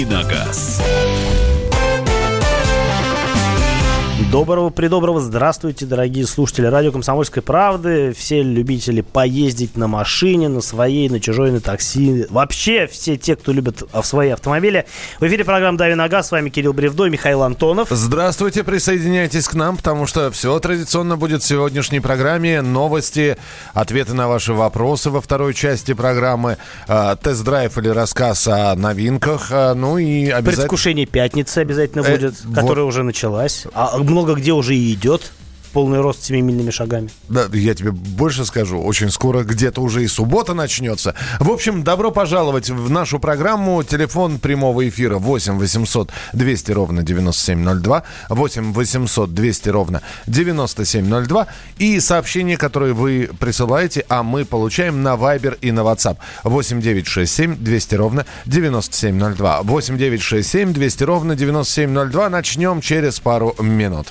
«Давиногаз». Доброго, придоброго, здравствуйте, дорогие слушатели радио «Комсомольской правды», все любители поездить на машине, на своей, на чужой, на такси, вообще все те, кто любит в свои автомобили. В эфире программа «Дави на газ», с вами Кирилл Бревдо и Михаил Антонов. Здравствуйте, присоединяйтесь к нам, потому что все традиционно будет в сегодняшней программе. Новости, ответы на ваши вопросы во второй части программы, э, тест-драйв или рассказ о новинках, э, ну и обязательно... Предвкушение пятницы обязательно Э, будет, вот. которая уже началась. А много где уже и идет полный рост семимильными шагами. Да, я тебе больше скажу. Очень скоро где-то уже и суббота начнется. В общем, добро пожаловать в нашу программу. Телефон прямого эфира 8 800 200 ровно 9702. 8 800 200 ровно 9702. И сообщения, которые вы присылаете, а мы получаем на Viber и на WhatsApp. 8 967 200 ровно 9702. 8 967 200 ровно 9702. Начнем через пару минут.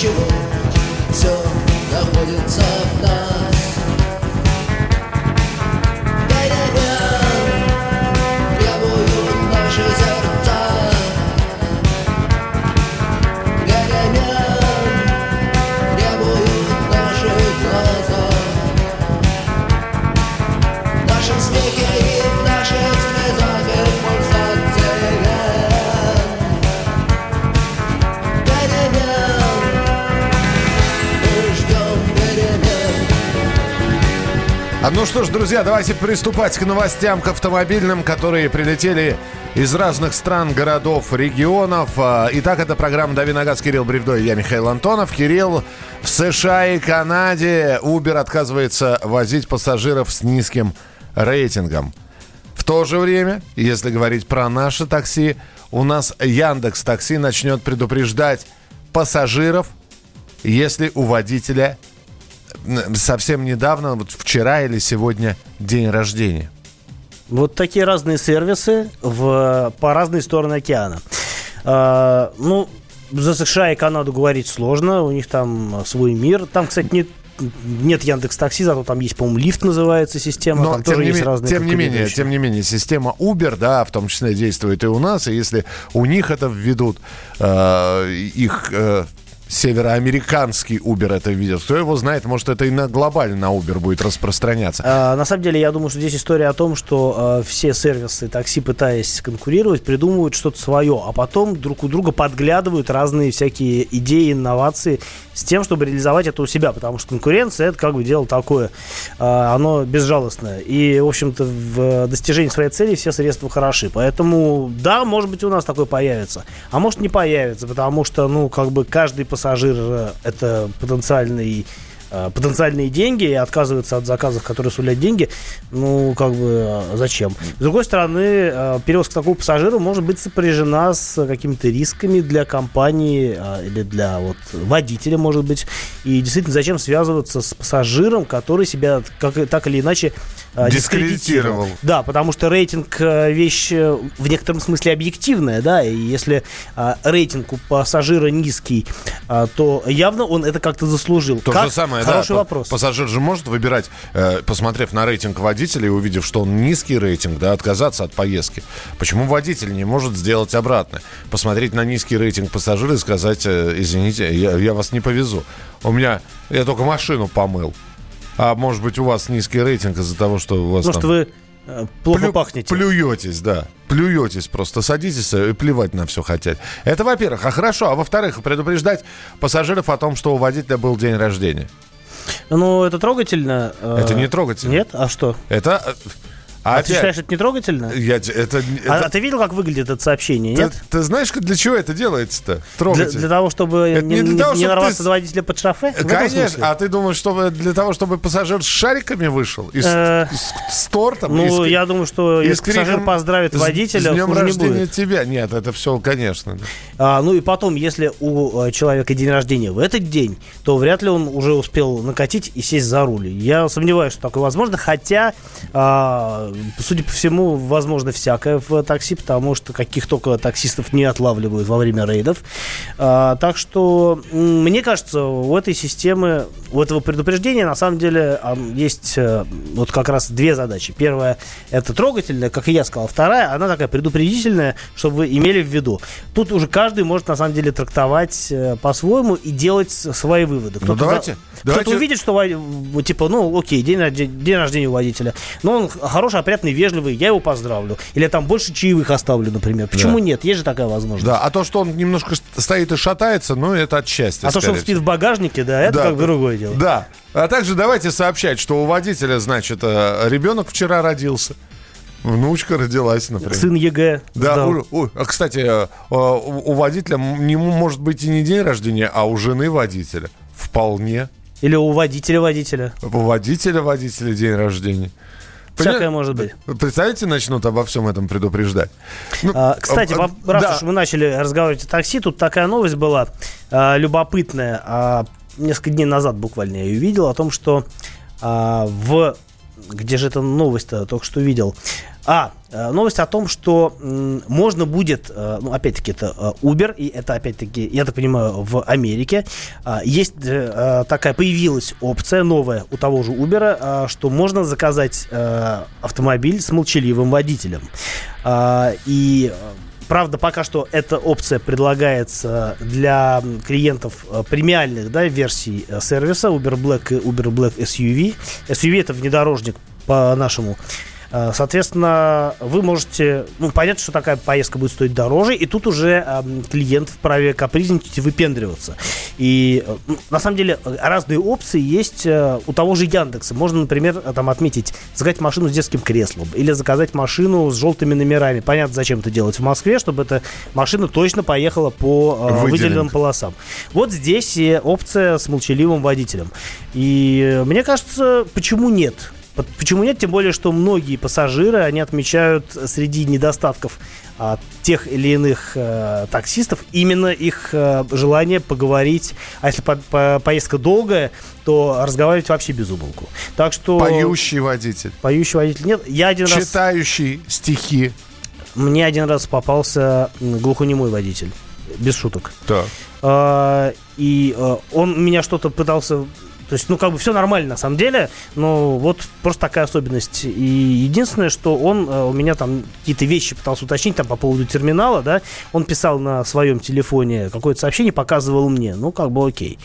Ничего Все находится в нас ну что ж, друзья, давайте приступать к новостям, к автомобильным, которые прилетели из разных стран, городов, регионов. А, Итак, это программа «Дави на газ» Кирилл Бревдо и я, Михаил Антонов. Кирилл, в США и Канаде Uber отказывается возить пассажиров с низким рейтингом. В то же время, если говорить про наше такси, у нас Яндекс Такси начнет предупреждать пассажиров, если у водителя совсем недавно, вот вчера или сегодня день рождения. Вот такие разные сервисы в, по разные стороны океана. А, ну, за США и Канаду говорить сложно, у них там свой мир. Там, кстати, нет, нет Яндекс Такси, зато там есть, по-моему, лифт называется система. Но там тоже есть разные тем не менее, тем не менее, система Uber, да, в том числе действует и у нас, и если у них это введут, э, их э, североамериканский Uber это видит, кто его знает, может это и на глобально на Uber будет распространяться. А, на самом деле, я думаю, что здесь история о том, что а, все сервисы такси, пытаясь конкурировать, придумывают что-то свое, а потом друг у друга подглядывают разные всякие идеи, инновации с тем, чтобы реализовать это у себя, потому что конкуренция это как бы дело такое, а, оно безжалостное. И, в общем-то, в достижении своей цели все средства хороши. Поэтому, да, может быть, у нас такое появится, а может не появится, потому что, ну, как бы каждый пассажир э, это потенциальный э, потенциальные деньги и отказывается от заказов, которые сулят деньги, ну, как бы, э, зачем? С другой стороны, перевозка такого пассажира может быть сопряжена с какими-то рисками для компании или для вот водителя, может быть. И действительно, зачем связываться с пассажиром, который себя как, так или иначе Дискредитировал. Да, потому что рейтинг э, вещь э, в некотором смысле объективная, да, и если э, рейтинг у пассажира низкий, э, то явно он это как-то заслужил. То Как? же самое, да. Хороший па- вопрос. Пассажир же может выбирать, э, посмотрев на рейтинг водителя и увидев, что он низкий рейтинг, да, отказаться от поездки. Почему водитель не может сделать обратно? Посмотреть на низкий рейтинг пассажира и сказать, э, извините, я, я вас не повезу. У меня, я только машину помыл. А может быть, у вас низкий рейтинг из-за того, что у вас Потому там вы э, плохо плю- пахнете. Плюетесь, да. Плюетесь просто. Садитесь э, и плевать на все хотят. Это во-первых. А хорошо. А во-вторых, предупреждать пассажиров о том, что у водителя был день рождения. Ну, это трогательно. э, Это не трогательно. Нет? А что? Это... э, А, опять- ты считаешь, это не трогательно? Я, это, А, это- а ты видел, как выглядит это сообщение, ты, нет? ты знаешь, как- для чего это делается-то? Для, Трогательно. для того, чтобы Это не, не для того, не чтобы нарваться ты на водителя под шофе? Конечно. А ты думаешь, чтобы для того, чтобы пассажир с шариками вышел? И с, Э, с- с тортом? Ну, я думаю, что если пассажир поздравит «С- водителя, С днем рождения тебя. Нет, это все, конечно. А, ну и потом, если у э, человека день рождения в этот день, то вряд ли он уже успел накатить и сесть за руль. Я сомневаюсь, что такое возможно, хотя, а, судя по всему, возможно всякое в такси, потому что каких только таксистов не отлавливают во время рейдов. А, так что, мне кажется, у этой системы, у этого предупреждения, на самом деле, а, есть э, вот как раз две задачи. Первая – это трогательная, как и я сказал. Вторая – она такая предупредительная, чтобы вы имели в виду. Тут уже каждый может, на самом деле, трактовать э, по-своему и делать свои выводы. Кто-то, Ну, давайте, за- давайте. кто-то увидит, что, типа, ну, окей, день, день рождения у водителя, но он хороший, опрятный, вежливый, я его поздравлю. Или там больше чаевых оставлю, например. Почему Да. нет? Есть же такая возможность. Да, а то, что он немножко ст- стоит и шатается, ну, это от счастья. А то, что он спит в багажнике, да, это Да, как бы другое дело. Да. А также давайте сообщать, что у водителя, значит, э, ребенок вчера родился. Внучка родилась, например. Сын ЕГЭ Да, у, у- а, кстати, э, у, у водителя не может быть и не день рождения, а у жены водителя. Вполне. Или у водителя-водителя. У водителя водителя день рождения. Всякое может быть. Представляете, начнут обо всем этом предупреждать. Ну, А, кстати, а, раз да. уж мы начали разговаривать о такси, тут такая новость была а, любопытная. А, несколько дней назад буквально я ее видел о том, что а, в... Где же эта новость-то? Только что видел. А, э, новость о том, что можно будет, э, ну, опять-таки, это э, Uber, и это, опять-таки, я так понимаю, в Америке. А, Есть такая, появилась опция новая у того же Uber, что можно заказать автомобиль с молчаливым водителем. А, И Правда, пока что эта опция предлагается для клиентов премиальных да, версий сервиса Uber Black и Uber Black SUV. SUV это внедорожник по-нашему. Э, Соответственно, вы можете... Ну, понятно, что такая поездка будет стоить дороже, и тут уже эм, клиент вправе капризничать и выпендриваться. И, э, ну, на самом деле, э, разные опции есть у того же Яндекса. Можно, например, там отметить, заказать машину с детским креслом или заказать машину с желтыми номерами. Понятно, зачем это делать в Москве, чтобы эта машина точно поехала по Выделенка. выделенным полосам. Вот здесь и опция с молчаливым водителем. И мне кажется, почему нет? Почему нет? Тем более, что многие пассажиры, они отмечают среди недостатков а, тех или иных э, таксистов именно их э, желание поговорить. А если по- по- поездка долгая, то разговаривать вообще без умолку. Так что... Поющий водитель. Поющий водитель нет. Я один раз... Читающий стихи. Мне один раз попался глухонемой водитель. Без шуток. Так. А, и а, он меня что-то пытался... То есть, ну, как бы все нормально на самом деле, но вот просто такая особенность. И единственное, что он а, у меня там какие-то вещи пытался уточнить там по поводу терминала, да, он писал на своем телефоне какое-то сообщение, показывал мне, ну, как бы окей.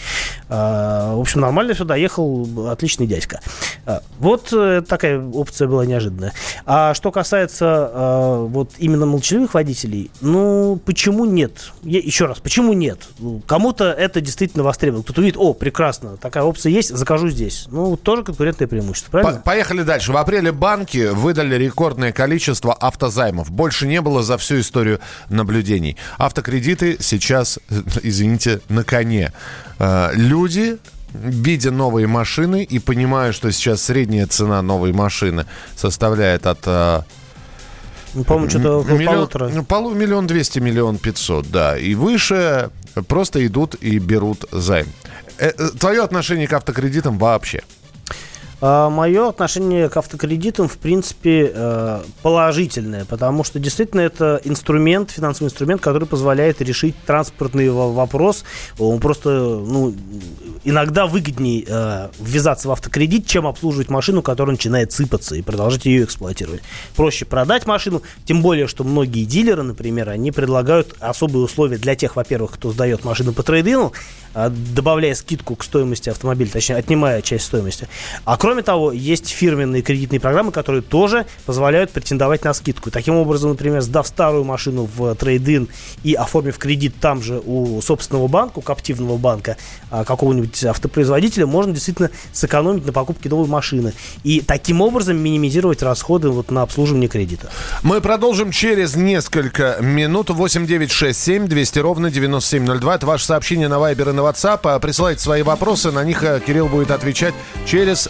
А, в общем, нормально все, доехал, отличный дядька. А, вот э, такая опция была неожиданная. А что касается а, вот именно молчаливых водителей, ну, почему нет? Еще раз, почему нет? Ну, Кому-то это действительно востребовано. Кто-то увидит, о, прекрасно, такая опция есть, закажу здесь. Ну, тоже конкурентное преимущество, По- правильно? Поехали дальше. В апреле банки выдали рекордное количество автозаймов. Больше не было за всю историю наблюдений. Автокредиты сейчас, извините, на коне. Э, Люди видя новые машины и понимая, что сейчас средняя цена новой машины составляет от... э, Ну, По-моему, что-то миллион, полутора. ну, полу- миллион двести, миллион пятьсот, да. И выше просто идут и берут займ. Э, э, Твое отношение к автокредитам вообще? Мое отношение к автокредитам, в принципе, э, положительное, потому что действительно это инструмент, финансовый инструмент, который позволяет решить транспортный во- вопрос. Он просто, ну, иногда выгоднее э, ввязаться в автокредит, чем обслуживать машину, которая начинает сыпаться и продолжать ее эксплуатировать. Проще продать машину, тем более, что многие дилеры, например, они предлагают особые условия для тех, во-первых, кто сдает машину по трейдину, а, добавляя скидку к стоимости автомобиля, точнее, отнимая часть стоимости. А кроме того, есть фирменные кредитные программы, которые тоже позволяют претендовать на скидку. Таким образом, например, сдав старую машину в трейдин и оформив кредит там же у собственного банка, у коптивного банка, а, какого-нибудь автопроизводителя, можно действительно сэкономить на покупке новой машины. И таким образом минимизировать расходы вот на обслуживание кредита. Мы продолжим через несколько минут. 8967 200 ровно 9702. Это ваше сообщение на Viber и на WhatsApp. А, Присылайте свои вопросы. На них э, Кирилл будет отвечать через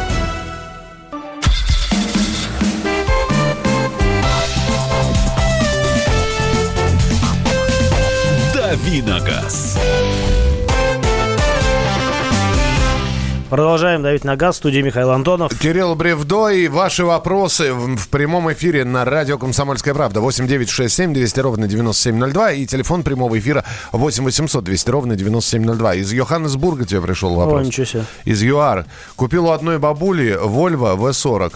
Давиногаз. Продолжаем давить на газ. В студии Михаил Антонов. Кирилл Бревдо и ваши вопросы в, в прямом эфире на радио «Комсомольская правда». 8967 200 ровно 9702 и телефон прямого эфира 8 800 200 ровно 9702. Из Йоханнесбурга тебе пришел вопрос. О, ничего себе. Из ЮАР. Купил у одной бабули Volvo V40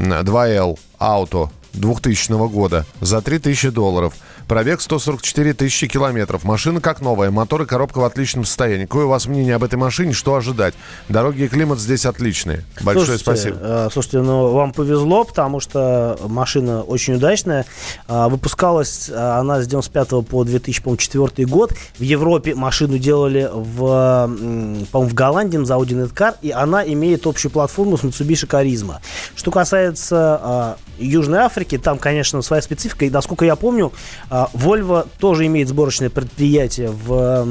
м, 2L ауто 2000 года за 3000 долларов. Пробег 144 тысячи километров. Машина как новая. Мотор и коробка в отличном состоянии. Какое у вас мнение об этой машине? Что ожидать? Дороги и климат здесь отличные. Большое Слушайте, спасибо. э, слушайте, ну вам повезло, потому что машина очень удачная. А, Выпускалась э, она с 95 по 2004 год. В Европе машину делали в, по-моему, в Голландии на заводе Netcar, и она имеет общую платформу с Mitsubishi Charisma. Что касается а, Южной Африки, там, конечно, своя специфика. И, насколько я помню, а, Volvo тоже имеет сборочное предприятие в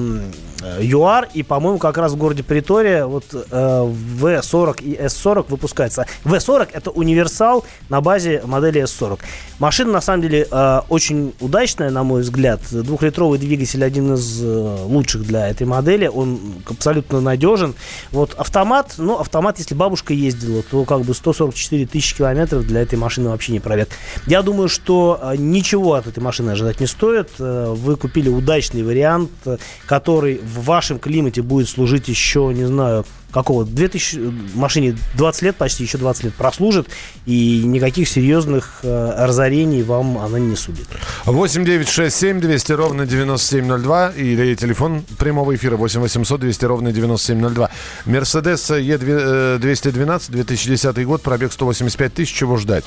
ЮАР, и, по-моему, как раз в городе Притория вот э, V40 и S40 выпускается. V40 это универсал на базе модели S40. Машина, на самом деле, э, очень удачная, на мой взгляд. Двухлитровый двигатель один из э, лучших для этой модели. Он абсолютно надежен. Вот автомат, ну, автомат, если бабушка ездила, то как бы 144 тысячи километров для этой машины вообще не пробег. Я думаю, что э, ничего от этой машины ожидать не стоит. Э, Вы купили удачный вариант, э, который в вашем климате будет служить еще, не знаю, какого 2000 э, машине 20 лет почти еще 20 лет прослужит и никаких серьезных э, разорений вам она не сулит 8 9 6 7 200 ровно 9702 или телефон прямого эфира 8 800 200 ровно 9702. Мерседес Е212 2010 год, пробег 185 тысяч, чего ждать?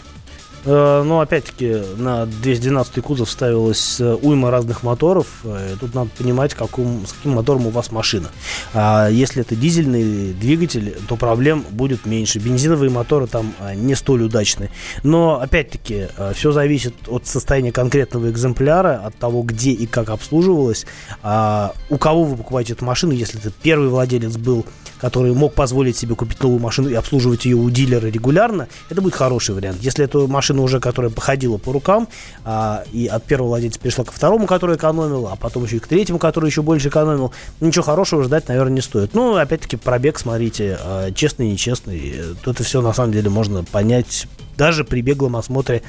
Э, Но опять-таки на 212 кузов ставилась э, уйма разных моторов. Э, Тут надо понимать, каком, с каким мотором у вас машина. А если это дизельный двигатель, то проблем будет меньше. Бензиновые моторы там не столь удачны. Но опять-таки все зависит от состояния конкретного экземпляра, от того, где и как обслуживалось. А у кого вы покупаете эту машину, если это первый владелец был который мог позволить себе купить новую машину и обслуживать ее у дилера регулярно, это будет хороший вариант. Если это машина уже, которая походила по рукам, а, и от первого владельца перешла ко второму, который экономил, а потом еще и к третьему, который еще больше экономил, ничего хорошего ждать, наверное, не стоит. Ну, опять-таки, пробег, смотрите, а, честный, нечестный, то это все на самом деле можно понять даже при беглом осмотре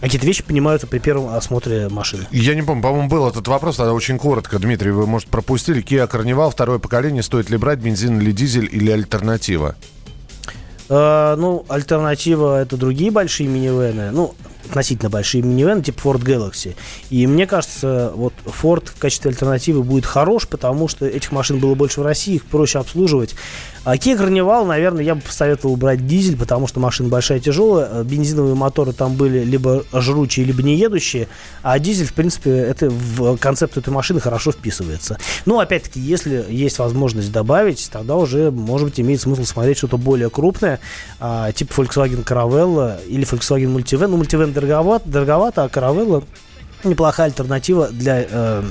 Какие-то вещи понимаются при первом осмотре машины. Я не помню, по-моему, был этот вопрос, тогда очень коротко, Дмитрий, вы, может, пропустили. Kia Carnival, второе поколение, стоит ли брать бензин или дизель или альтернатива? Э, ну, альтернатива это другие большие минивены. Ну, относительно большие минивены, типа Ford Galaxy. И мне кажется, вот Ford в качестве альтернативы будет хорош, потому что этих машин было больше в России, их проще обслуживать. А Kia Carnival, наверное, я бы посоветовал брать дизель, потому что машина большая, тяжелая. Э, Бензиновые моторы там были либо жручие, либо не едущие. А дизель, в принципе, это в концепт этой машины хорошо вписывается. Ну, опять-таки, если есть возможность добавить, тогда уже, может быть, имеет смысл смотреть что-то более крупное, а, типа Volkswagen Caravella или Volkswagen Multivan. Ну, Multivan дороговат, дороговато, а Caravella неплохая альтернатива для э,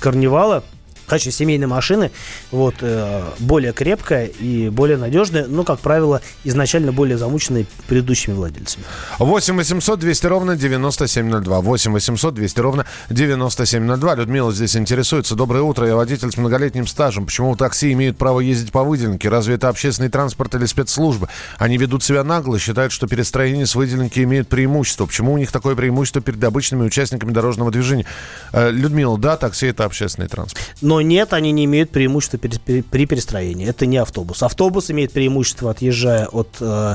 Карнивала качестве семейной машины, вот, э, более крепкая и более надежная, но, как правило, изначально более замученная предыдущими владельцами. 8 800 200 ровно 9702. 8 800 200 ровно 9702. Людмила здесь интересуется. Доброе утро. Я водитель с многолетним стажем. Почему такси имеют право ездить по выделенке? Разве это общественный транспорт или спецслужбы? Они ведут себя нагло, считают, что перестроение с выделенки имеет преимущество. Почему у них такое преимущество перед обычными участниками дорожного движения? Э, Людмила, да, такси это общественный транспорт. Но нет, они не имеют преимущества при перестроении. Это не автобус. Автобус имеет преимущество, отъезжая от, э,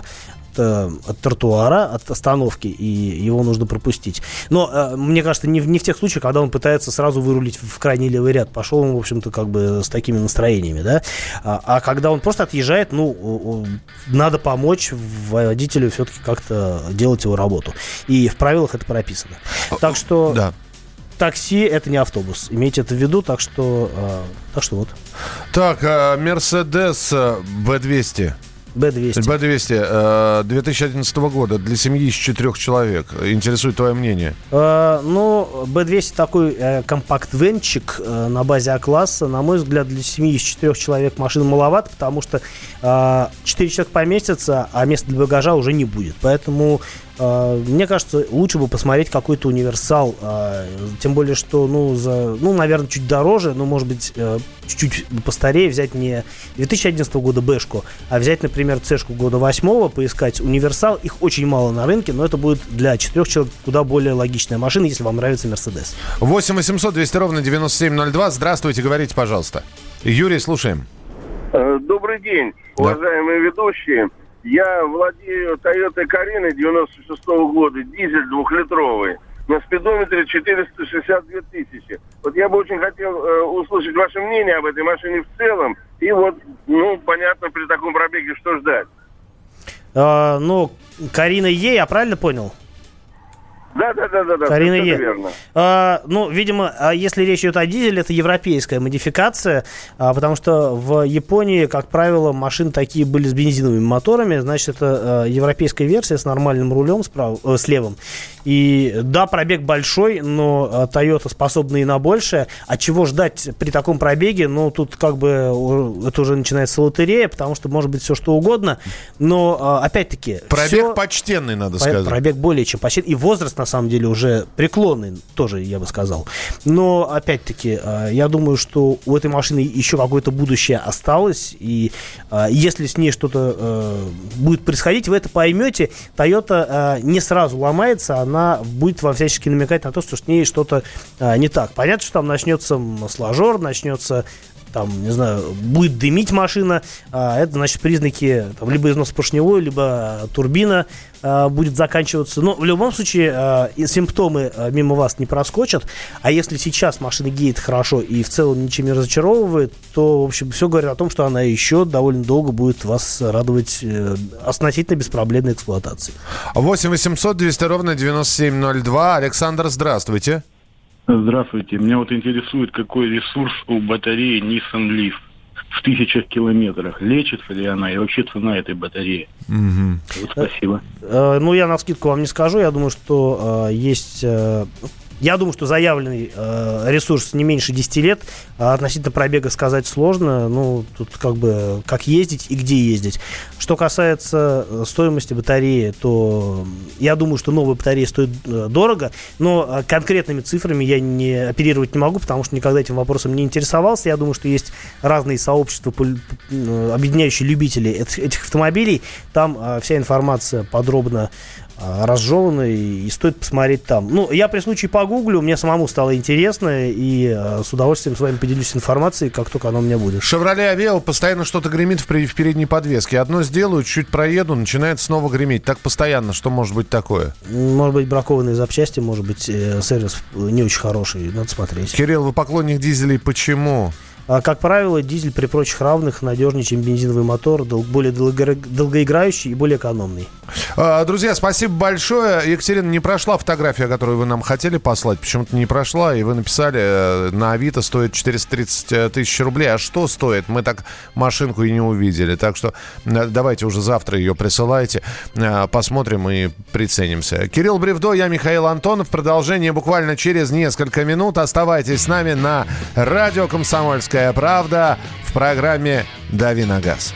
от, э, от тротуара, от остановки, и его нужно пропустить. Но э, мне кажется, не в, не в тех случаях, когда он пытается сразу вырулить в крайний левый ряд. Пошел он, в общем-то, как бы с такими настроениями, да. А, а когда он просто отъезжает, ну, надо помочь водителю все-таки как-то делать его работу. И в правилах это прописано. Так что Да. Такси это не автобус. Имейте это в виду, так что, э, так что вот. Так, э, Мерседес э, B200. B200. B200 э, 2011 года для семьи из четырех человек. Интересует твое мнение. Э, ну, B200 такой э, компакт-венчик э, на базе А-класса. На мой взгляд, для семьи из четырех человек машина маловато, потому что э, 4 человека поместятся, а места для багажа уже не будет. Поэтому э, мне кажется, лучше бы посмотреть какой-то универсал. э, тем более, что, ну, за, ну, наверное, чуть дороже, но, может быть, э, чуть-чуть постарее взять не 2011 года Бэшку, а взять, например, Цешку года 8 поискать универсал. Их очень мало на рынке, но это будет для четырех человек куда более логичная машина, если вам нравится Мерседес. 8 800 200 ровно 9702. Здравствуйте, говорите, пожалуйста. Юрий, слушаем. Э, Добрый день, Да. уважаемые ведущие. Я владею Toyota Кариной 96 года, дизель двухлитровый. На спидометре 462 тысячи. Вот я бы очень хотел э, услышать ваше мнение об этой машине в целом. И вот, ну, понятно, при таком пробеге что ждать. А, ну, Карина Е, я правильно понял? Да, да, да, да, да. Карина Е. верно. А, ну, видимо, а если речь идет о дизеле, это европейская модификация, а, потому что в Японии, как правило, машины такие были с бензиновыми моторами, значит, это а, европейская версия с нормальным рулем справа, э, с левым. И да, пробег большой, но а, Toyota способна и на большее. А чего ждать при таком пробеге? Ну, тут как бы э, это уже начинается лотерея, потому что может быть все что угодно. Но, а, опять-таки... Пробег всё- почтенный, надо По- сказать. Пробег более чем почти. И возраст, на самом деле, уже преклонный, тоже, я бы сказал. Но, опять-таки, э, я думаю, что у этой машины еще какое-то будущее осталось. И э, если с ней что-то э, будет происходить, вы это поймете. Toyota э, не сразу ломается, она будет вам всячески намекать на то, что с ней что-то э, не так. Понятно, что там начнется масложор, начнется там, не знаю, будет дымить машина, а, это, значит, признаки там, либо износ поршневой, либо а, турбина а, будет заканчиваться. Но в любом случае а, симптомы а, мимо вас не проскочат. А если сейчас машина едет хорошо и в целом ничем не разочаровывает, то, в общем, все говорит о том, что она еще довольно долго будет вас радовать э, относительно беспроблемной эксплуатации. 8 800 200 ровно 9702. Александр, здравствуйте. Здравствуйте. Меня вот интересует, какой ресурс у батареи Nissan Leaf в тысячах километрах. Лечится ли она и вообще цена этой батареи? Вот спасибо. Э, Ну, я на скидку вам не скажу. Я думаю, что э, есть... я думаю, что заявленный э, ресурс не меньше 10 лет. А относительно пробега сказать сложно. Ну, тут как бы как ездить и где ездить. Что касается э, стоимости батареи, то я думаю, что новая батарея стоит э, дорого. Но э, конкретными цифрами я не оперировать не могу, потому что никогда этим вопросом не интересовался. Я думаю, что есть разные сообщества, объединяющие любителей эт- этих автомобилей. Там вся информация подробно а, разжеванный, и стоит посмотреть там. Ну, я при случае погуглю, мне самому стало интересно, и а, с удовольствием с вами поделюсь информацией, как только она у меня будет. «Шевроле Авео» постоянно что-то гремит в, в передней подвеске. Одно сделаю, чуть проеду, начинает снова греметь. Так постоянно. Что может быть такое? Может быть, бракованные запчасти, может быть, э, сервис не очень хороший, надо смотреть. Кирилл, вы поклонник дизелей. Почему? Как правило, дизель при прочих равных надежнее, чем бензиновый мотор, более долго- долгоиграющий и более экономный. А, Друзья, спасибо большое. Екатерина, не прошла фотография, которую вы нам хотели послать. Почему-то не прошла, и вы написали, э, на Авито стоит 430 тысяч рублей. А что стоит? Мы так машинку и не увидели. Так что э, давайте уже завтра ее присылайте. Э, Посмотрим и приценимся. Кирилл Бревдо, я Михаил Антонов. Продолжение буквально через несколько минут. Оставайтесь с нами на радио «Комсомольская правда» в программе «Дави на газ».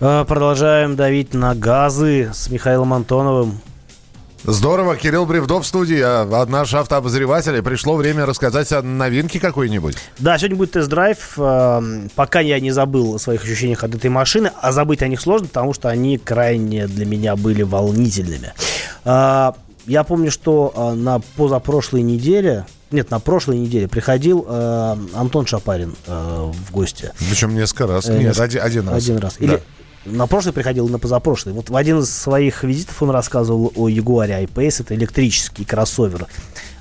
Продолжаем давить на газы с Михаилом Антоновым. Здорово, Кирилл Бревдо в студии, а, наш автообозреватель. Пришло время рассказать о новинке какой-нибудь. Да, сегодня будет тест-драйв. Эм, Пока я не забыл о своих ощущениях от этой машины, а забыть о них сложно, потому что они крайне для меня были волнительными. А, Я помню, что а, на позапрошлой неделе, нет, на прошлой неделе приходил э, Антон Шапарин э, в гости. Причем несколько раз. Э, Нет, один, один раз. Один раз. Да. На прошлый приходил на позапрошлый. Вот в один из своих визитов он рассказывал о Jaguar I-Pace. Это электрический кроссовер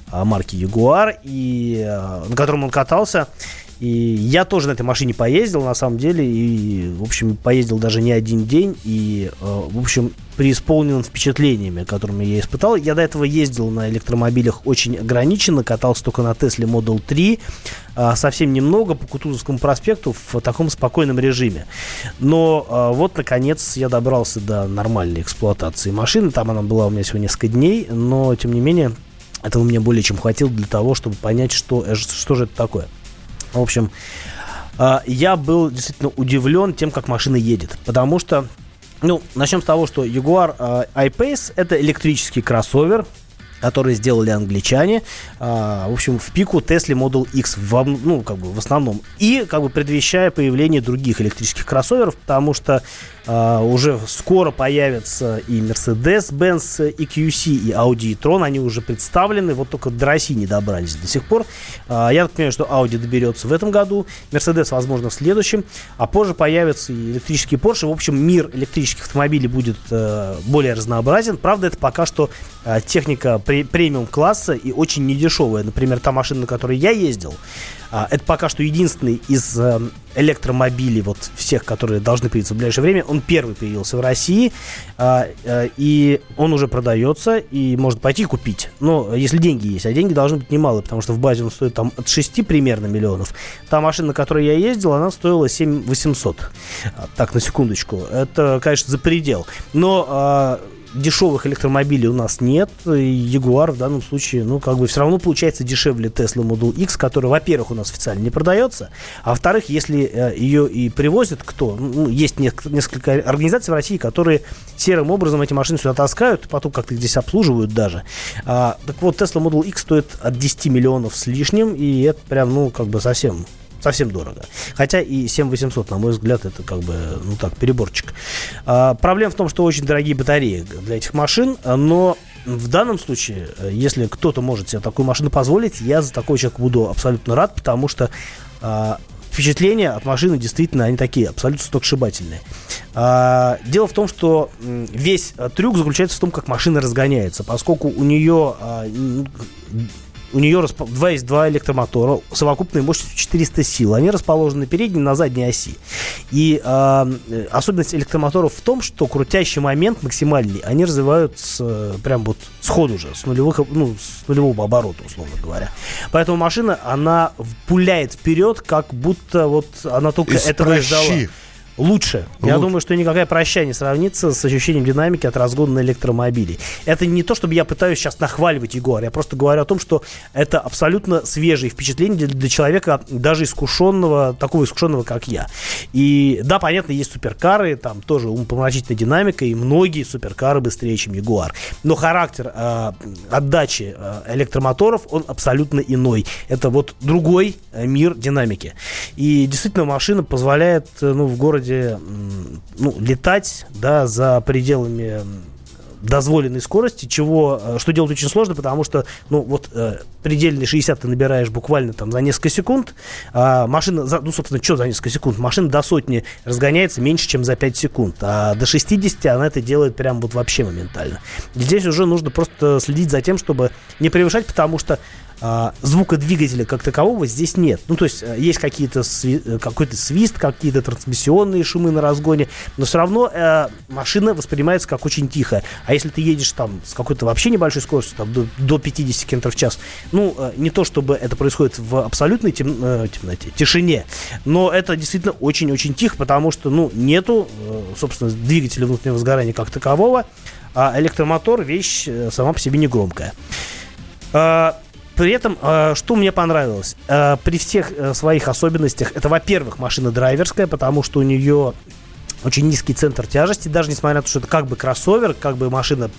а, марки Jaguar, и, а, на котором он катался. И я тоже на этой машине поездил, на самом деле, и, в общем, поездил даже не один день, и, э, в общем, преисполнен впечатлениями, которыми я испытал. Я до этого ездил на электромобилях очень ограниченно, катался только на Тесле Model 3, а, совсем немного по Кутузовскому проспекту в таком спокойном режиме. Но а, вот, наконец, я добрался до нормальной эксплуатации машины. Там она была у меня всего несколько дней, но, тем не менее, этого мне более чем хватило для того, чтобы понять, что, э, что же это такое. В общем, а, я был действительно удивлен тем, как машина едет. Потому что, ну, начнем с того, что Jaguar а, I-Pace это электрический кроссовер, который сделали англичане, а, в общем, в пику Tesla Model X, во, ну, как бы в основном, и как бы предвещая появление других электрических кроссоверов, потому что а, уже скоро появятся и Mercedes-Benz EQC, и Audi e-tron, они уже представлены, вот только до России не добрались до сих пор. А, я так понимаю, что Audi доберется в этом году, Mercedes, возможно, в следующем, а позже появятся и электрические Porsche. В общем, мир электрических автомобилей будет э, более разнообразен. Правда, это пока что э, техника пре- премиум-класса и очень недешевая. Например, та машина, на которой я ездил, это пока что единственный из э, электромобилей, вот всех, которые должны появиться в ближайшее время. Он первый появился в России, а, э, и он уже продается, и можно пойти купить. Но если деньги есть, а деньги должны быть немалые, потому что в базе он стоит там от 6 примерно миллионов. Та машина, на которой я ездил, она стоила 7 800. А, Так, на секундочку. Это, конечно, за предел. Но а, дешевых электромобилей у нас нет. Jaguar в данном случае, ну, как бы все равно получается дешевле Tesla Model X, который, во-первых, у нас официально не продается, а во-вторых, если э, ее и привозят кто, ну, есть несколько организаций в России, которые серым образом эти машины сюда таскают, потом как-то здесь обслуживают даже. А, так вот, Tesla Model X стоит от 10 миллионов с лишним, и это прям, ну, как бы совсем совсем дорого. Хотя и 7800, на мой взгляд, это как бы, ну так, переборчик. А, проблема в том, что очень дорогие батареи для этих машин, но в данном случае, э, если кто-то может себе такую машину позволить, я за такой человек буду абсолютно рад, потому что а, впечатления от машины действительно они такие, абсолютно сногсшибательные. А, дело в том, что весь а, трюк заключается в том, как машина разгоняется, поскольку у нее а, у нее расп- два есть два электромотора, совокупной мощностью 400 сил. Они расположены на передней и на задней оси. И а, э, особенность электромоторов в том, что крутящий момент максимальный они развивают с, э, прям вот сходу же, с, нулевых, ну, с нулевого оборота, условно говоря. Поэтому машина, она пуляет вперед, как будто вот она только Из этого ждала. Лучше. Я думаю, что никакая проща не сравнится с ощущением динамики от разгона на электромобиле. Это не то, чтобы я пытаюсь сейчас нахваливать Егор. Я просто говорю о том, что это абсолютно свежие впечатления для, для человека, даже искушенного, такого искушенного, как я. И да, понятно, есть суперкары, там тоже умопомрачительная динамика, и многие суперкары быстрее, чем Ягуар. Но характер э, отдачи э, электромоторов, он абсолютно иной. Это вот другой э, мир динамики. И действительно машина позволяет э, ну, в городе м, ну, летать да, за пределами дозволенной скорости, чего, э, что делать очень сложно, потому что, ну, вот э, предельный 60 ты набираешь буквально там за несколько секунд, а машина, за, ну, собственно, что за несколько секунд? Машина до сотни разгоняется меньше, чем за 5 секунд, а до 60 она это делает прям вот вообще моментально. Здесь уже нужно просто следить за тем, чтобы не превышать, потому что звука двигателя как такового здесь нет. Ну, то есть э, есть какие-то э, какой-то свист, какие-то трансмиссионные шумы на разгоне, но все равно э, машина воспринимается как очень тихая. А если ты едешь там с какой-то вообще небольшой скоростью, там, до, до 50 км в час, ну, э, не то чтобы это происходит в абсолютной тем- э, темноте, тишине, но это действительно очень-очень тихо, потому что, ну, нету, э, собственно, двигателя внутреннего сгорания как такового, а электромотор вещь э, сама по себе не громкая. А, При этом, э, что мне понравилось, Э, при всех э, своих особенностях, это, во-первых, машина драйверская, потому что у нее очень низкий центр тяжести, даже несмотря на то, что это как бы кроссовер, как бы машина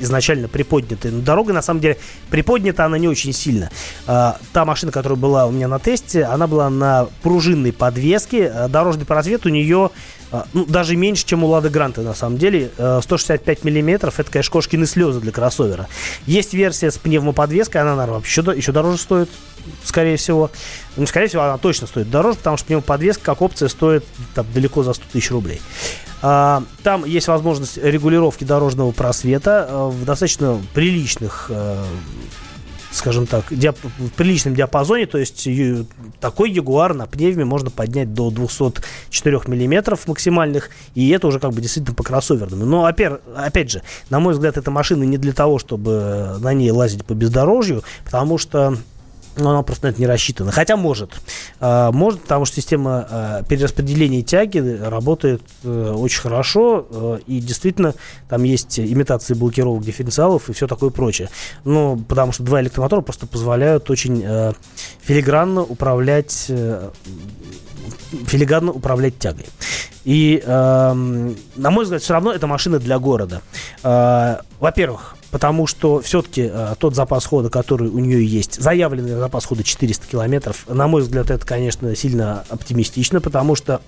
изначально приподнятая. Но дорога, на самом деле, приподнята она не очень сильно. А, Та машина, которая была у меня на тесте, она была на пружинной подвеске. А, Дорожный просвет у нее а, ну, даже меньше, чем у Лады Гранта, на самом деле. Э, 165 миллиметров, это, конечно, кошкины слезы для кроссовера. Есть версия с пневмоподвеской, она, наверное, до- еще дороже стоит, скорее всего. Ну, скорее всего, она точно стоит дороже, потому что пневмоподвеска как опция стоит там, далеко за 100 тысяч рублей. А, Там есть возможность регулировки дорожного просвета э, в достаточно приличных э, скажем так, диап- в приличном диапазоне, то есть такой Ягуар на пневме можно поднять до 204 миллиметров максимальных, и это уже как бы действительно по кроссоверному. Но опять же, на мой взгляд, эта машина не для того, чтобы на ней лазить по бездорожью, потому что ну, она просто на это не рассчитана. Хотя может. А, может, потому что система а, перераспределения тяги работает э, очень хорошо. э, и действительно, там есть имитации блокировок дифференциалов и все такое прочее. Ну, потому что два электромотора просто позволяют очень э, филигранно управлять э, филигранно управлять тягой. И, эм, на мой взгляд, все равно это машина для города. Э, во-первых, потому что все-таки э, тот запас хода, который у нее есть, заявленный запас хода 400 километров, на мой взгляд, это, конечно, сильно оптимистично, потому что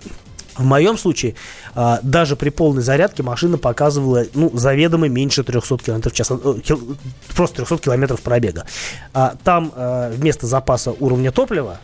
в моем случае, а, даже при полной зарядке машина показывала, ну, заведомо меньше 300 км в час. э, кил- просто 300 километров пробега. А, там э, вместо запаса уровня топлива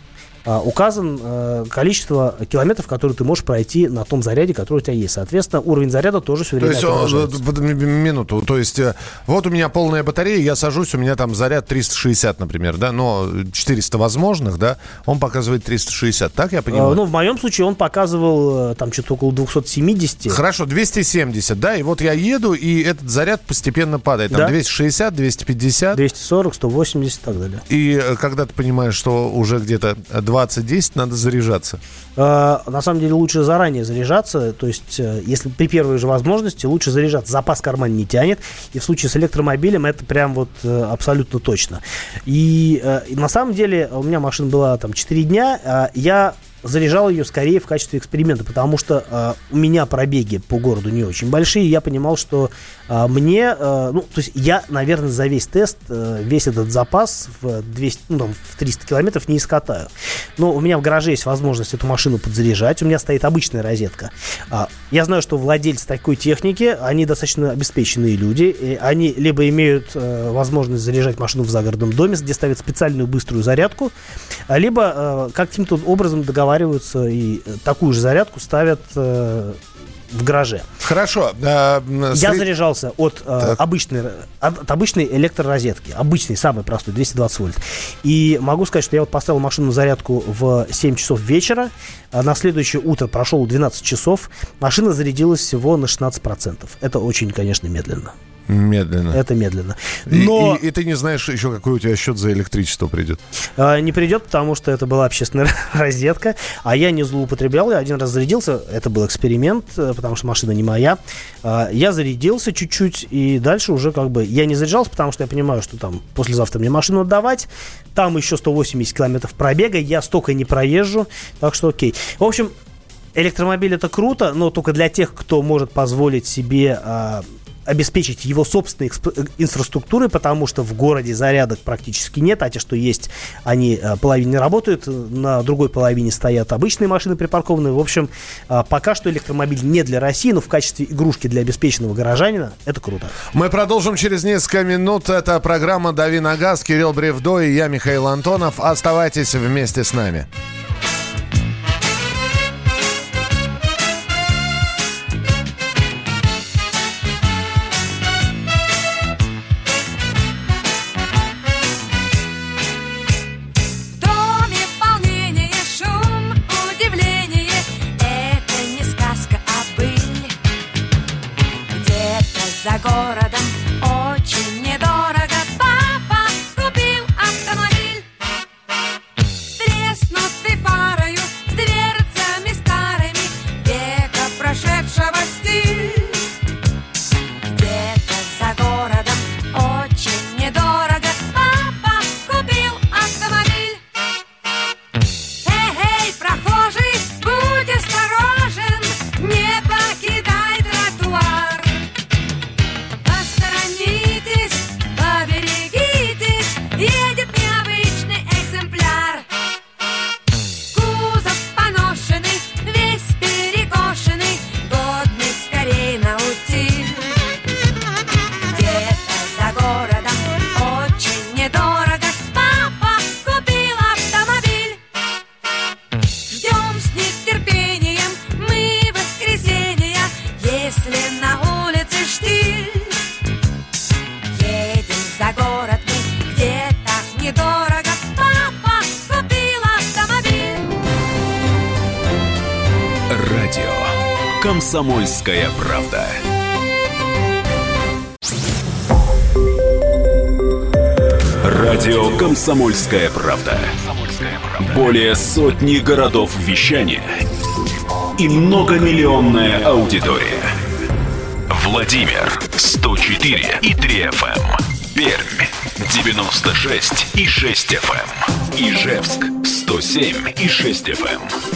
указан э, количество километров, которые ты можешь пройти на том заряде, который у тебя есть. Соответственно, уровень заряда тоже все То время есть, о, отображается. под- м- м- минуту, то есть, э, вот у меня полная батарея, я сажусь, у меня там заряд 360, например, да, но 400 возможных, да, он показывает 360, так я понимаю? Э, Ну, в моем случае он показывал там что-то около 270. Хорошо, 270, да, и вот я еду, и этот заряд постепенно падает. Там Да. 260, 250. 240, 180 и так далее. И когда ты понимаешь, что уже где-то 20-10, надо заряжаться. Э, На самом деле лучше заранее заряжаться, то есть э, если при первой же возможности лучше заряжаться. Запас карман не тянет, и в случае с электромобилем это прям вот э, абсолютно точно. И, э, на самом деле у меня машина была там 4 дня, а я заряжал ее скорее в качестве эксперимента, потому что э, у меня пробеги по городу не очень большие, я понимал, что э, мне, э, ну, то есть я, наверное, за весь тест, э, весь этот запас в 200, ну, там, в 300 километров не искатаю. Но у меня в гараже есть возможность эту машину подзаряжать, у меня стоит обычная розетка. А, я знаю, что владельцы такой техники, они достаточно обеспеченные люди, и они либо имеют э, возможность заряжать машину в загородном доме, где ставят специальную быструю зарядку, либо э, каким-то образом договариваются и э, такую же зарядку ставят э, в гараже. Хорошо. э, Я сре- заряжался от, э, обычной, от, от обычной электророзетки. Обычный, самый простой, 220 вольт. И могу сказать, что я вот поставил машину на зарядку в 7 часов вечера. а на следующее утро прошел 12 часов. Машина зарядилась всего на 16%. Это очень, конечно, медленно. Медленно. Это медленно. И- Но И, и ты не знаешь еще, какой у тебя счет за электричество придет. э, не придет, потому что это была общественная розетка. А я не злоупотреблял. Я один раз зарядился. Это был эксперимент, э, потому что машина не моя. А, Я зарядился чуть-чуть, и дальше уже как бы... Я не заряжался, потому что я понимаю, что там послезавтра мне машину отдавать. Там еще 180 километров пробега. Я столько не проезжу. Так что окей. В общем, электромобиль это круто, но только для тех, кто может позволить себе а, обеспечить его собственной э, инфраструктурой, потому что в городе зарядок практически нет, а те, что есть, они а, половине не работают, на другой половине стоят обычные машины припаркованные. В общем, а, пока что электромобиль не для России, но в качестве игрушки для обеспеченного горожанина это круто. Мы продолжим через несколько минут. Это программа «Дави на газ». Кирилл Бревдо и я, Михаил Антонов. Оставайтесь вместе с нами. «Комсомольская правда». Радио «Комсомольская правда». Более сотни городов вещания и многомиллионная аудитория. Владимир 104 и 3 FM. Пермь 96 и 6 FM. Ижевск 107 и 6 FM.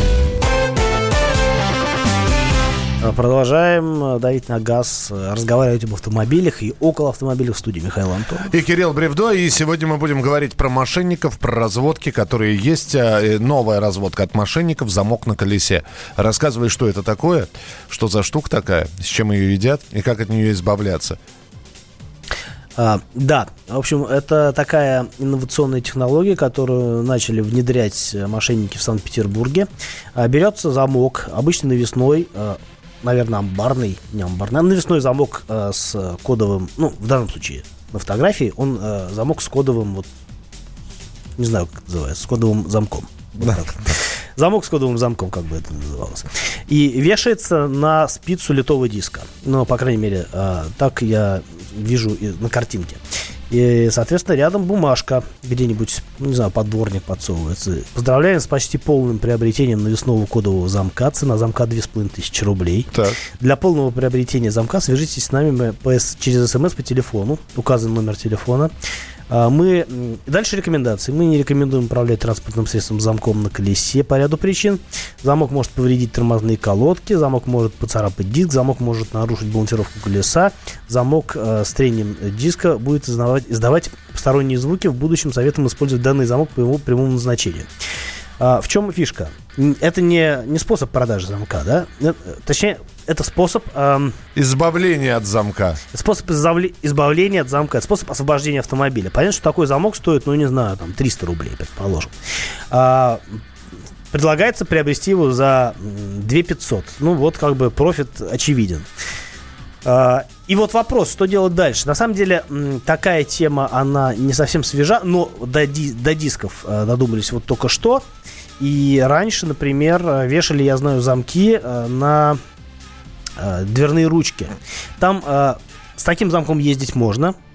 Продолжаем э, давить на газ, э, разговаривать об автомобилях и около автомобилей в студии Михаил Антон. И Кирилл Бревдо, и сегодня мы будем говорить про мошенников, про разводки, которые есть. э, Новая разводка от мошенников, замок на колесе. Рассказывай, что это такое, что за штука такая, с чем ее едят и как от нее избавляться. А, да, в общем, это такая инновационная технология, которую начали внедрять э, мошенники в Санкт-Петербурге. А, берется замок, обычно навесной, э, наверное, амбарный, не амбарный, а навесной замок э, с кодовым, ну, в данном случае на фотографии, он э, замок с кодовым, вот, не знаю, как это называется, с кодовым замком. Вот. Замок с кодовым замком, как бы это называлось. И вешается на спицу литого диска. Ну, по крайней мере, э, так я вижу на картинке. И, соответственно, рядом бумажка где-нибудь, не знаю, под дворник подсовывается. Поздравляем с почти полным приобретением навесного кодового замка. Цена замка 2500 рублей. Так. Для полного приобретения замка свяжитесь с нами мы по через смс по телефону. Указан номер телефона. А, Мы дальше рекомендации. Мы не рекомендуем управлять транспортным средством замком на колесе по ряду причин. Замок может повредить тормозные колодки, замок может поцарапать диск, замок может нарушить балансировку колеса, замок э, с трением диска будет издавать, издавать посторонние звуки. В будущем советуем использовать данный замок по его прямому назначению. А, в чем фишка? Это не, не способ продажи замка, да? Э, Точнее, это способ... эм, Избавление от замка. Способ избавле- избавления от замка, это способ освобождения автомобиля. Понятно, что такой замок стоит, ну, не знаю, там, 300 рублей, предположим. А, предлагается приобрести его за м, 2 500. Ну, вот как бы профит очевиден. А, И вот вопрос, что делать дальше? На самом деле, такая тема, она не совсем свежа, но до, ди- до дисков э, додумались вот только что. И раньше, например, э, вешали, я знаю, замки э, на дверные ручки. Там э, с таким замком ездить можно, э,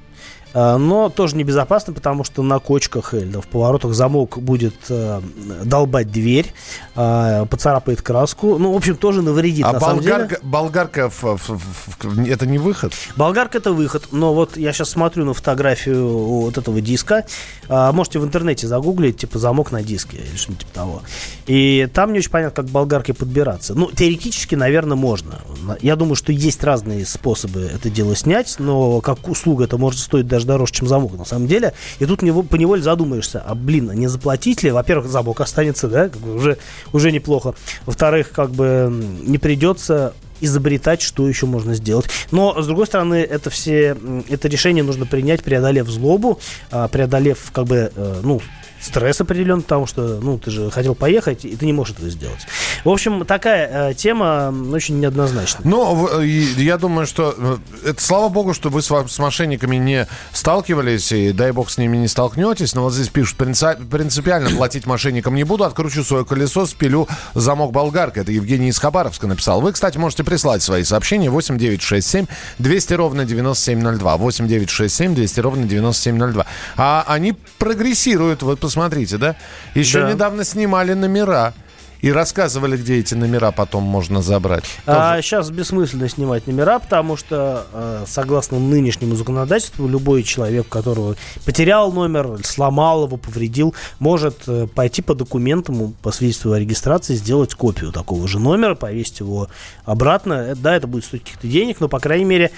но тоже небезопасно, потому что на кочках да, в поворотах замок будет э, долбать дверь, э, поцарапает краску. Ну, в общем, тоже навредит. А на болгарка, болгарка в- в- в- это не выход? Болгарка это выход, но вот я сейчас смотрю на фотографию вот этого диска. Можете в интернете загуглить, типа замок на диске или что-нибудь типа того. И там не очень понятно, как к болгарке подбираться. Ну, теоретически, наверное, можно. Я думаю, что есть разные способы это дело снять, но как услуга это может стоить даже дороже, чем замок на самом деле. И тут него, поневоле задумаешься, а блин, а не заплатить ли? Во-первых, замок останется, да, как бы уже, уже неплохо. Во-вторых, как бы не придется изобретать, что еще можно сделать. Но, с другой стороны, это все, это решение нужно принять, преодолев злобу, а, преодолев, как бы, э, ну, стресс определенный, потому что, ну, ты же хотел поехать, и ты не можешь этого сделать. В общем, такая э, тема очень неоднозначная. Ну, и я думаю, что э, это слава богу, что вы с, с мошенниками не сталкивались, и дай бог с ними не столкнетесь. Но вот здесь пишут, «Принци- принципиально платить мошенникам не буду, откручу свое колесо, спилю замок болгарка. Это Евгений из Хабаровска написал. Вы, кстати, можете прислать свои сообщения 8967 200 ровно 9702. 8967 200 ровно 9702. А они прогрессируют, вы посмотрите, да? Еще Да. недавно снимали номера. И рассказывали, где эти номера потом можно забрать. А сейчас бессмысленно снимать номера, потому что, э, согласно нынешнему законодательству, любой человек, которого потерял номер, сломал его, повредил, может э, пойти по документам, по свидетельству о регистрации, сделать копию такого же номера, повесить его обратно. Э, Да, это будет стоить каких-то денег, но, по крайней мере,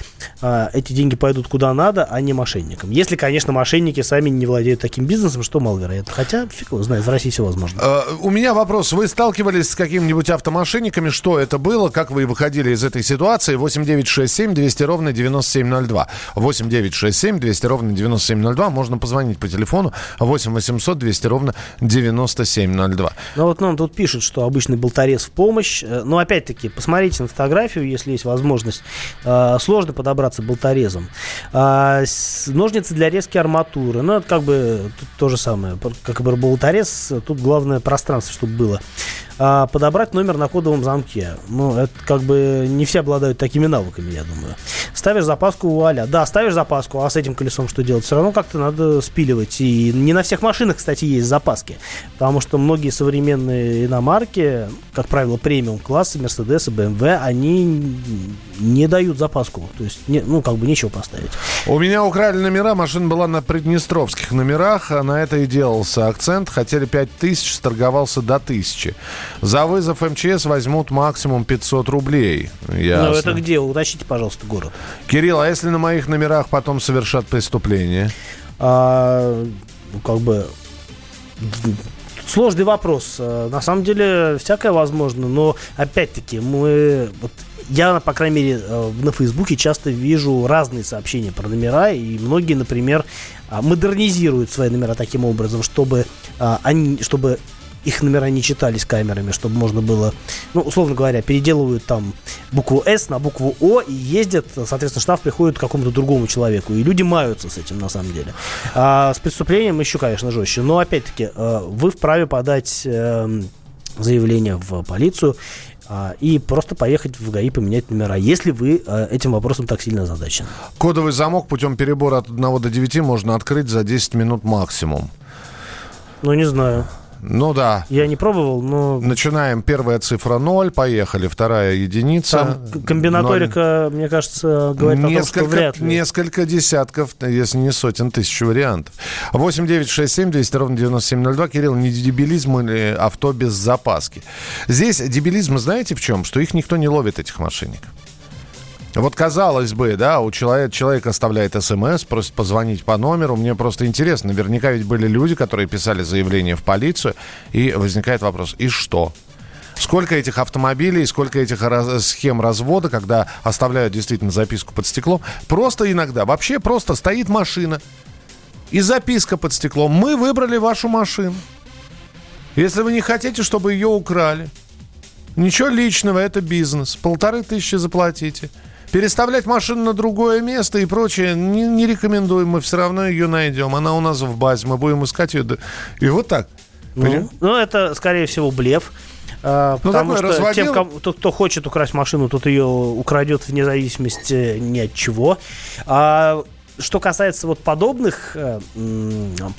эти деньги пойдут куда надо, а не мошенникам. Если, конечно, мошенники сами не владеют таким бизнесом, что маловероятно. Хотя, фиг его знает, в России все возможно. У меня вопрос. Вы сталкивались сталкивались с какими-нибудь автомошенниками? Что это было? Как вы выходили из этой ситуации? 8 9 6 7 200 ровно 9702. 8 9 6 7 200 ровно 9702. Можно позвонить по телефону 8 800 200 ровно 9702. Ну вот нам тут пишут, что обычный болторез в помощь. Э, Но опять-таки, посмотрите на фотографию, если есть возможность. Э, Сложно подобраться болторезом. С- Ножницы для резки арматуры. Ну, это как бы то же самое. Как и болторез, тут главное пространство, чтобы было. А, Подобрать номер на кодовом замке. Ну, это как бы не все обладают такими навыками, я думаю. Ставишь запаску вуаля. Да, ставишь запаску, а с этим колесом что делать? Все равно как-то надо спиливать. И не на всех машинах, кстати, есть запаски. Потому что многие современные иномарки, как правило, премиум классы, Mercedes BMW, они не дают запаску. То есть, не- ну, как бы нечего поставить. У меня украли номера, машина была на приднестровских номерах, а на это и делался акцент. Хотели 5000, сторговался до 1000. За вызов МЧС возьмут максимум 500 рублей. Ясно. Ну, это где? Уточните, пожалуйста, город. Кирилл, а если на моих номерах потом совершат преступление? А, ну, как бы сложный вопрос. Э, На самом деле всякое возможно, но опять-таки мы вот я, по крайней мере, э, на Фейсбуке часто вижу разные сообщения про номера, и многие, например, а, модернизируют свои номера таким образом, чтобы а, они, чтобы их номера не читались камерами, чтобы можно было, ну, условно говоря, переделывают там букву «С» на букву «О» и ездят, соответственно, штраф приходит к какому-то другому человеку. И люди маются с этим, на самом деле. А с преступлением еще, конечно, жестче. Но, опять-таки, э, вы вправе подать эм, заявление в полицию а, и просто поехать в ГАИ поменять номера, если вы э, этим вопросом так сильно озадачены. Кодовый замок путем перебора от 1 до 9 можно открыть за 10 минут максимум. Ну, не знаю. Ну да. Я не пробовал, но Начинаем. Первая цифра 0, поехали. Вторая единица. там комбинаторика, мне кажется, говорит о том, что Несколько, вряд ли. несколько десятков, если не сотен тысяч вариантов. 8 9 6 7 200 ровно 9702. Кирилл, не дебилизм или авто без запаски? Здесь дебилизм, знаете в чем? Что их никто не ловит, этих мошенников. Вот казалось бы, да, у человека, человек оставляет смс, просит позвонить по номеру. Мне просто интересно, наверняка ведь были люди, которые писали заявление в полицию, и возникает вопрос, и что? Сколько этих автомобилей, сколько этих раз- схем развода, когда оставляют действительно записку под стеклом. Просто иногда, вообще просто стоит машина, и записка под стеклом. Мы выбрали вашу машину. Если вы не хотите, чтобы ее украли, ничего личного, это бизнес. Полторы тысячи заплатите. Переставлять машину на другое место и прочее не, не рекомендуем. Мы все равно ее найдем. Она у нас в базе. Мы будем искать ее. И вот так. Ну, ну, это, скорее всего, блеф. А, Ну, потому что разводил. тем, кому- тот, кто хочет украсть машину, тот ее украдет вне зависимости ни от чего. А, что касается вот подобных, э,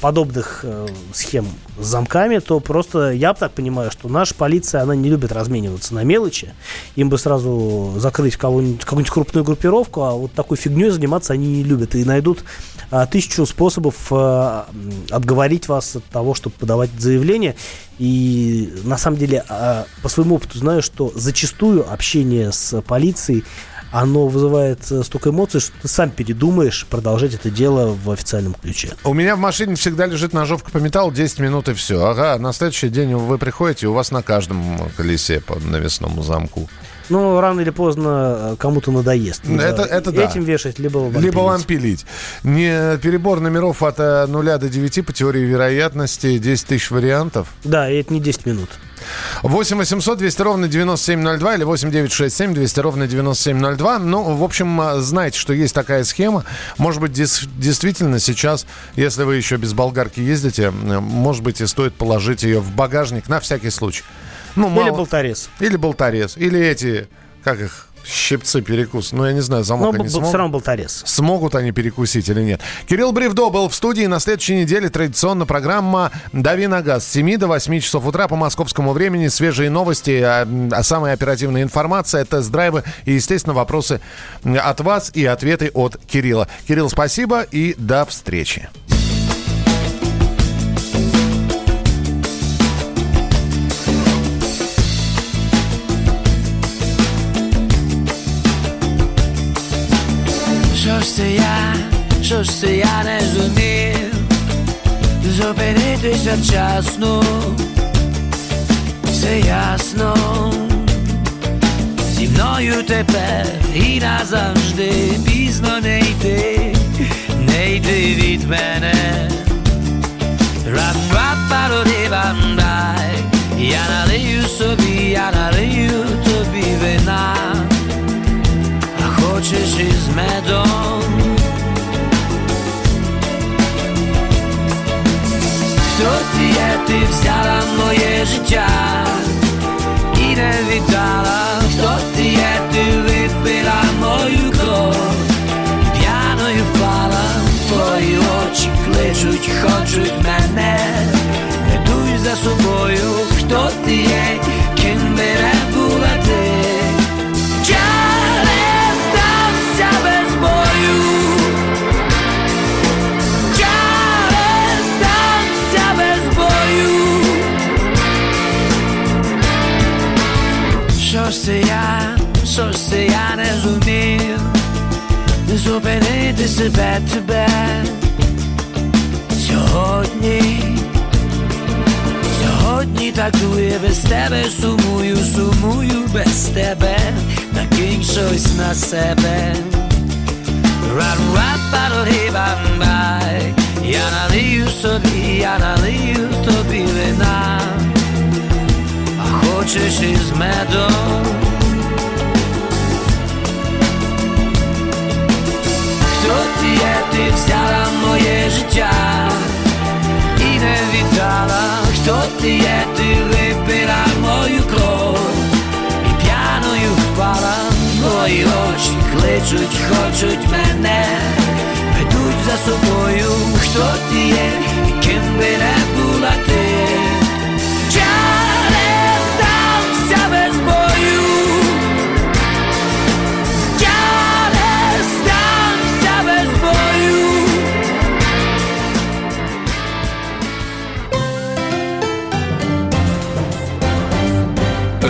подобных э, схем с замками, то просто я так понимаю, что наша полиция, она не любит размениваться на мелочи. Им бы сразу закрыть кого-нибудь, какую-нибудь крупную группировку, а вот такой фигней заниматься они не любят. И найдут а, тысячу способов отговорить вас от того, чтобы подавать заявление. И на самом деле, а, по своему опыту знаю, что зачастую общение с полицией оно вызывает э, столько эмоций, что ты сам передумаешь продолжать это дело в официальном ключе. У меня в машине всегда лежит ножовка по металлу 10 минут и все. Ага, на следующий день вы приходите, у вас на каждом колесе по навесному замку. Ну, рано или поздно э, кому-то надоест. Либо Это- это да. Этим вешать, либо вам Либо пилить. вам пилить. Не, перебор номеров от э, 0 до 9 по теории вероятности 10 тысяч вариантов. Да, и это не 10 минут. 8 800 200 ровно 9702 или 8 967 200 ровно 9702. Ну, в общем, а, знаете, что есть такая схема. Может быть, дес- действительно сейчас, если вы еще без болгарки ездите, может быть, и стоит положить ее в багажник на всякий случай. Ну, Или мало- болторез. Или болторез. Или эти, как их, щипцы перекус. Ну, я не знаю, замок Но они б- смогут? все равно болторез. Смогут они перекусить или нет. Кирилл Бревдо был в студии. На следующей неделе традиционно программа «Дави на газ» с 7 до 8 часов утра по московскому времени. Свежие новости, а, а самая оперативная информация, тест-драйвы и, естественно, вопросы от вас и ответы от Кирилла. Кирилл, спасибо и до встречи. Що ж це я, що ж це я не зумів зупинитися вчасно. все ясно. Зі мною тепер і назавжди пізно не йти, не йти від мене. рап рап бандай Я налию собі, я налию тобі вина, а Хочеш із медом. Хто ти взяла моє життя і не віддала, хто ти є, ти випила мою кров, п'яною впала, твої очі кличуть, хочуть мене, не дуй за собою, хто ти є, Зупинити себе тебе Сьогодні Сьогодні так дує без тебе, сумую, сумую без тебе, накинь щось на себе. рап рап парори бамбай Я налию собі, я налию тобі вина, а хочеш із медом. Ти взяла моє життя і не віддала, хто ти є, ти випила мою кров і п'яною впала, твої очі кличуть, хочуть мене, ведуть за собою, хто ти є, і ким би не була ти.